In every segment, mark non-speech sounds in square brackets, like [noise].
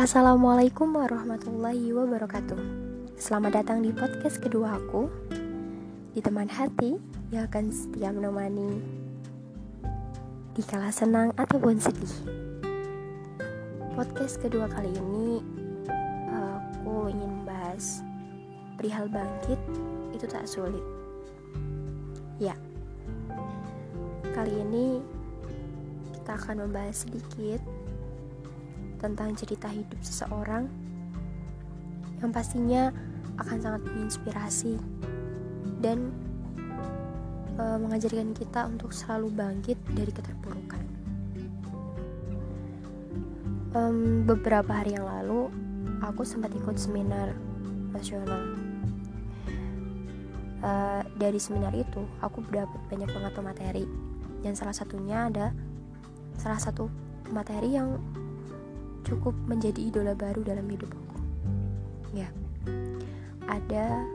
Assalamualaikum warahmatullahi wabarakatuh. Selamat datang di podcast kedua aku Di teman hati yang akan setia menemani Di kala senang ataupun sedih. Podcast kedua kali ini Aku ingin membahas Perihal bangkit itu tak sulit. Ya Kali ini kita akan membahas sedikit tentang cerita hidup seseorang yang pastinya akan sangat menginspirasi dan e, mengajarkan kita untuk selalu bangkit dari keterpurukan. Um, beberapa hari yang lalu, aku sempat ikut seminar nasional. Uh, dari seminar itu, aku dapat banyak banget materi, dan salah satunya ada salah satu materi yang cukup menjadi idola baru dalam hidup aku. Ya, ada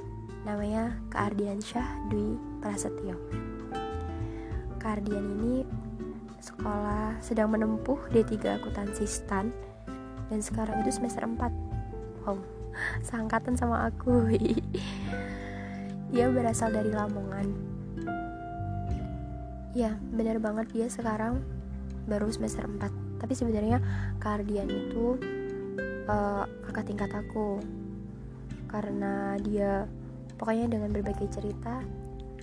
namanya Kak Ardian Syah Dwi Prasetyo. Kak Ardian ini sekolah sedang menempuh D3 akuntansi STAN dan sekarang itu semester 4. Wow, seangkatan sama aku. dia berasal dari Lamongan. Ya, bener banget dia sekarang baru semester 4 tapi sebenarnya Kardian itu uh, kakak tingkat aku. Karena dia pokoknya dengan berbagai cerita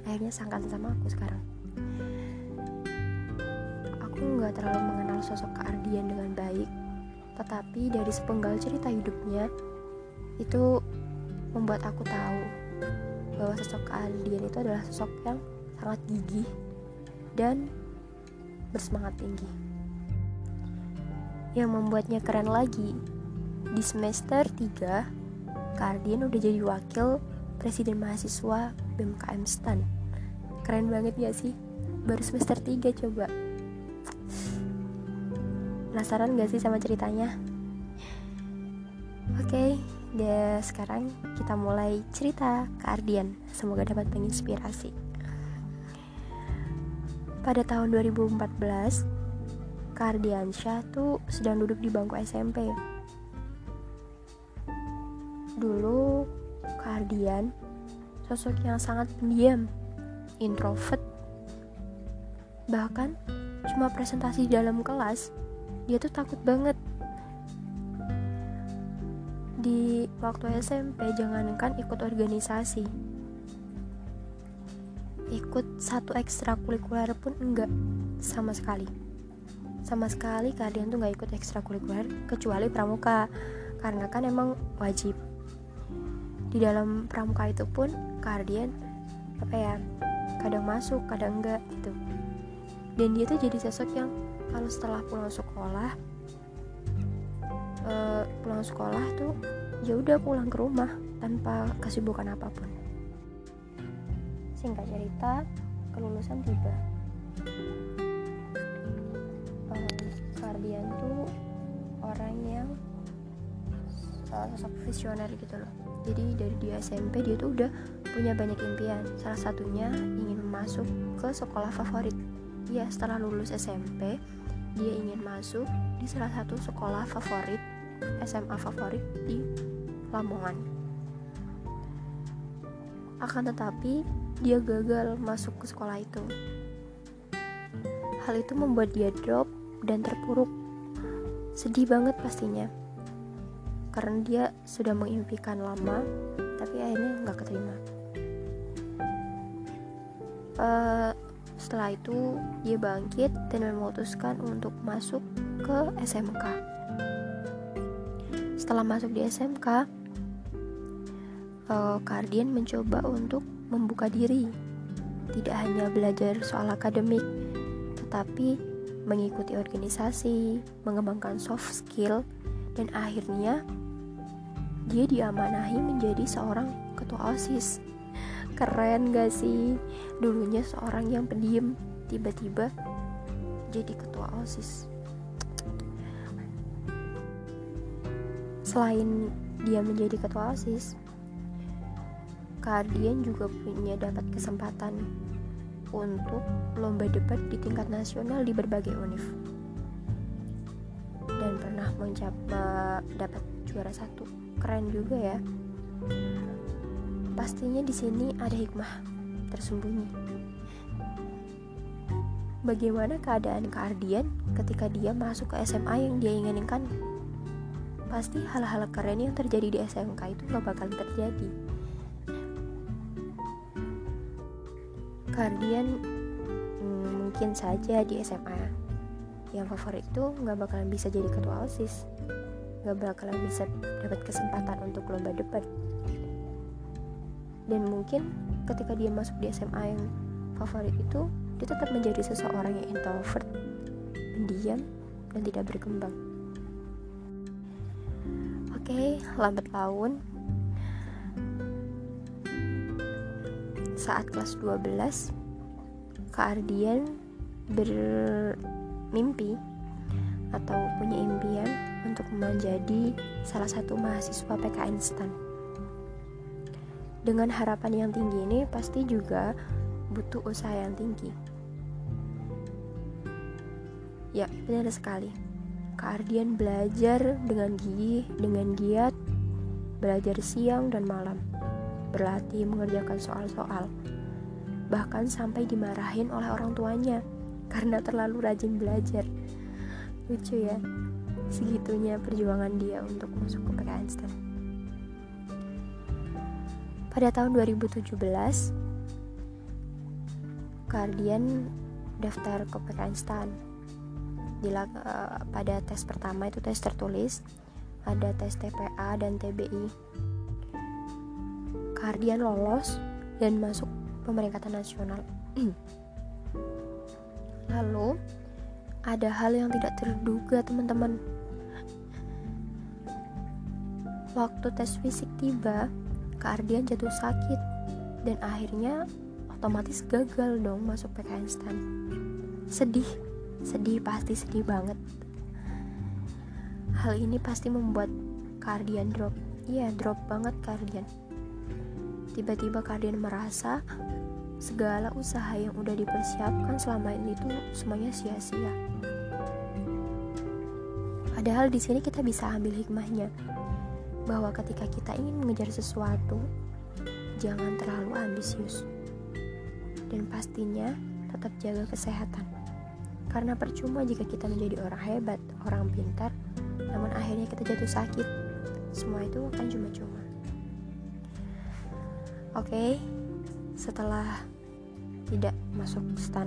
akhirnya sangkan sama aku sekarang. Aku nggak terlalu mengenal sosok Kardian dengan baik. Tetapi dari sepenggal cerita hidupnya itu membuat aku tahu bahwa sosok Kardian itu adalah sosok yang sangat gigih dan bersemangat tinggi yang membuatnya keren lagi. Di semester 3, Kardian udah jadi wakil presiden mahasiswa BMKM STAN. Keren banget gak sih? Baru semester 3 coba. Penasaran gak sih sama ceritanya? Oke, okay, sekarang kita mulai cerita ke Ardian. Semoga dapat menginspirasi. Pada tahun 2014, Kardiansyah tuh sedang duduk di bangku SMP. Dulu Kardian sosok yang sangat pendiam, introvert. Bahkan cuma presentasi dalam kelas, dia tuh takut banget. Di waktu SMP jangankan ikut organisasi, ikut satu ekstrakurikuler pun enggak sama sekali sama sekali kalian tuh nggak ikut ekstrakurikuler kecuali pramuka. Karena kan emang wajib. Di dalam pramuka itu pun kalian apa ya kadang masuk kadang enggak gitu. Dan dia tuh jadi sosok yang kalau setelah pulang sekolah uh, pulang sekolah tuh ya udah pulang ke rumah tanpa kesibukan apa pun. Singkat cerita kelulusan tiba sosok visioner gitu loh. Jadi dari dia SMP dia tuh udah punya banyak impian. Salah satunya ingin masuk ke sekolah favorit. Dia setelah lulus SMP dia ingin masuk di salah satu sekolah favorit SMA favorit di Lamongan. Akan tetapi dia gagal masuk ke sekolah itu. Hal itu membuat dia drop dan terpuruk. Sedih banget pastinya. Karena dia sudah mengimpikan lama, tapi akhirnya nggak keterima. Uh, setelah itu dia bangkit dan memutuskan untuk masuk ke SMK. Setelah masuk di SMK, uh, eh, Kardian mencoba untuk membuka diri. Tidak hanya belajar soal akademik, tetapi mengikuti organisasi, mengembangkan soft skill, dan akhirnya dia diamanahi menjadi seorang ketua OSIS. Keren gak sih? Dulunya seorang yang pendiam, tiba-tiba jadi ketua OSIS. Selain dia menjadi ketua OSIS, Kardian juga punya dapat kesempatan untuk lomba debat di tingkat nasional di berbagai univ. Dan pernah mencapai dapat juara satu. Keren juga ya. Pastinya di sini ada hikmah tersembunyi. Bagaimana keadaan keardian ketika dia masuk ke SMA yang dia inginkan? Pasti hal-hal keren yang terjadi di SMK itu gak bakal terjadi. Kardian hmm, mungkin saja di SMA yang favorit itu nggak bakalan bisa jadi ketua osis. Nggak bakalan bisa dapat kesempatan untuk lomba debat. Dan mungkin ketika dia masuk di SMA yang favorit itu dia tetap menjadi seseorang yang introvert pendiam dan tidak berkembang. Oke lambat laun. Saat kelas 12 Kak Ardian bermimpi atau punya impian untuk menjadi salah satu mahasiswa PKN STAN. Dengan harapan yang tinggi ini pasti juga butuh usaha yang tinggi. Ya, benar sekali. Kak belajar dengan gigih, dengan giat, belajar siang dan malam berlatih mengerjakan soal-soal, bahkan sampai dimarahin oleh orang tuanya karena terlalu rajin belajar. Lucu ya, segitunya perjuangan dia untuk masuk ke PKN. Pada tahun 2017, Guardian daftar ke PKN STAN. Uh, pada tes pertama itu tes tertulis, ada tes TPA dan TBI Kardian lolos dan masuk pemeringkatan nasional. [clears throat] Lalu ada hal yang tidak terduga teman-teman. Waktu tes fisik tiba, Kardian jatuh sakit dan akhirnya otomatis gagal dong masuk PKN STAN. Sedih, sedih pasti sedih banget. Hal ini pasti membuat Kardian drop. Iya, drop banget Kardian Tiba-tiba Kardian merasa segala usaha yang udah dipersiapkan selama ini tuh semuanya sia-sia. Padahal di sini kita bisa ambil hikmahnya bahwa ketika kita ingin mengejar sesuatu, jangan terlalu ambisius. Dan pastinya tetap jaga kesehatan. Karena percuma jika kita menjadi orang hebat, orang pintar, namun akhirnya kita jatuh sakit. Semua itu akan cuma-cuma. Oke, okay, setelah masuk stan,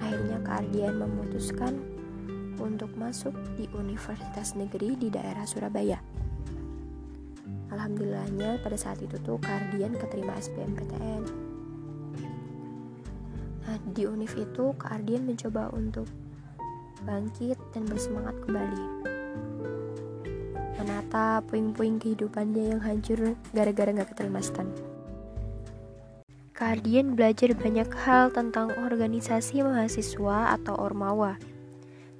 akhirnya Kak Ardian memutuskan untuk masuk di Universitas Negeri di daerah Surabaya. Alhamdulillahnya pada saat itu tuh Kak Ardian keterima SBMPTN. Nah, di UNIF itu Kak Ardian mencoba untuk bangkit dan bersemangat kembali menata puing-puing kehidupannya yang hancur gara-gara gak keterima stan. Kardian belajar banyak hal tentang organisasi mahasiswa atau Ormawa,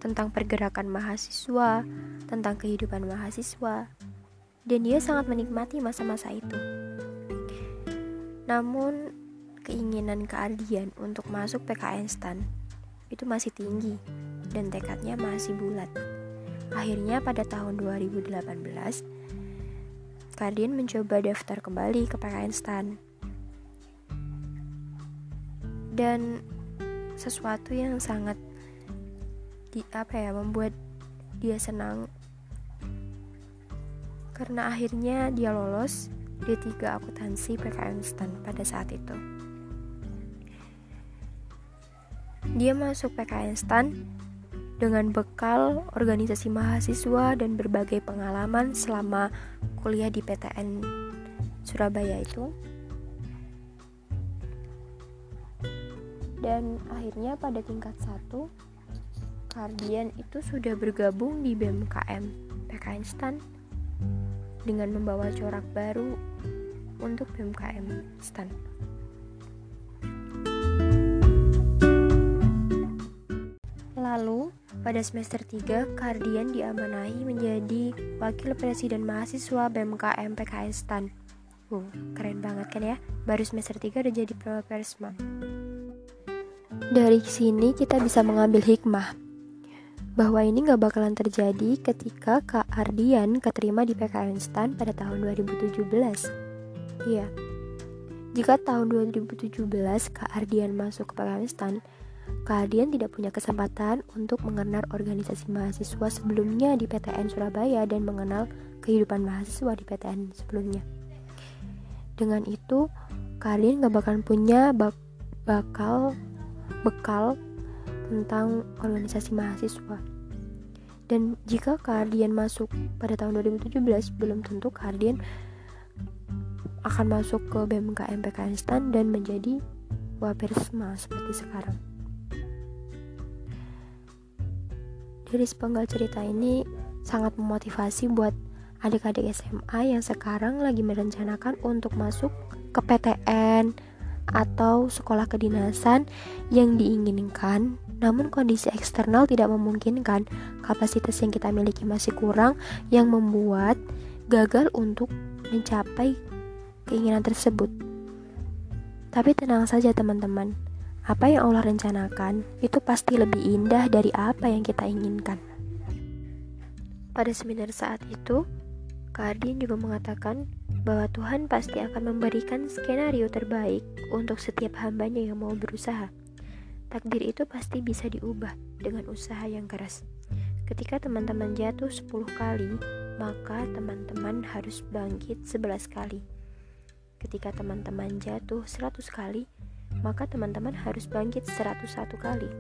tentang pergerakan mahasiswa, tentang kehidupan mahasiswa, dan dia sangat menikmati masa-masa itu. Namun, keinginan Kardian untuk masuk PKN STAN itu masih tinggi dan tekadnya masih bulat. Akhirnya pada tahun 2018, Kardian mencoba daftar kembali ke PKN STAN dan sesuatu yang sangat di apa ya membuat dia senang karena akhirnya dia lolos di tiga akuntansi PKN STAN pada saat itu. Dia masuk PKN STAN dengan bekal organisasi mahasiswa dan berbagai pengalaman selama kuliah di PTN Surabaya itu dan akhirnya pada tingkat 1 Kardian itu sudah bergabung di BMKM STAN dengan membawa corak baru untuk BMKM STAN. Lalu, pada semester 3, Kardian diamanahi menjadi Wakil Presiden Mahasiswa BMKM PKN STAN. Uh, keren banget kan ya? Baru semester 3 udah jadi Persma. Dari sini kita bisa mengambil hikmah bahwa ini gak bakalan terjadi ketika Kak Ardian keterima di PKN STAN pada tahun 2017. Iya, jika tahun 2017 Kak Ardian masuk ke PKN STAN, Kak Ardian tidak punya kesempatan untuk mengenal organisasi mahasiswa sebelumnya di PTN Surabaya dan mengenal kehidupan mahasiswa di PTN sebelumnya. Dengan itu, Kak Ardian gak bakalan punya bak bakal bekal tentang organisasi mahasiswa. Dan jika Kardian masuk pada tahun 2017, belum tentu Kardian akan masuk ke BMKM PKN STAN dan menjadi Wapersma seperti sekarang. Dari sepenggal cerita ini sangat memotivasi buat adik-adik SMA yang sekarang lagi merencanakan untuk masuk ke PTN atau sekolah kedinasan yang diinginkan namun kondisi eksternal tidak memungkinkan, kapasitas yang kita miliki masih kurang yang membuat gagal untuk mencapai keinginan tersebut. Tapi tenang saja teman-teman, apa yang Allah rencanakan itu pasti lebih indah dari apa yang kita inginkan. Pada seminar saat itu, Kardin juga mengatakan bahwa Tuhan pasti akan memberikan skenario terbaik untuk setiap hambanya yang mau berusaha. Takdir itu pasti bisa diubah dengan usaha yang keras. Ketika teman-teman jatuh 10 kali, maka teman-teman harus bangkit 11 kali. Ketika teman-teman jatuh 100 kali, maka teman-teman harus bangkit 101 kali.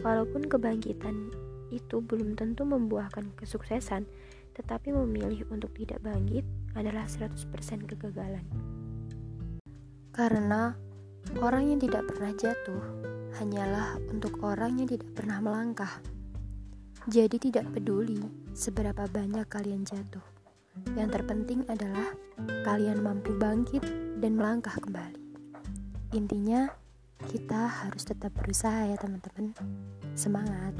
Walaupun kebangkitan itu belum tentu membuahkan kesuksesan, tetapi memilih untuk tidak bangkit adalah 100% kegagalan. Karena orang yang tidak pernah jatuh hanyalah untuk orang yang tidak pernah melangkah. Jadi tidak peduli seberapa banyak kalian jatuh. Yang terpenting adalah kalian mampu bangkit dan melangkah kembali. Intinya, kita harus tetap berusaha ya teman-teman. Semangat.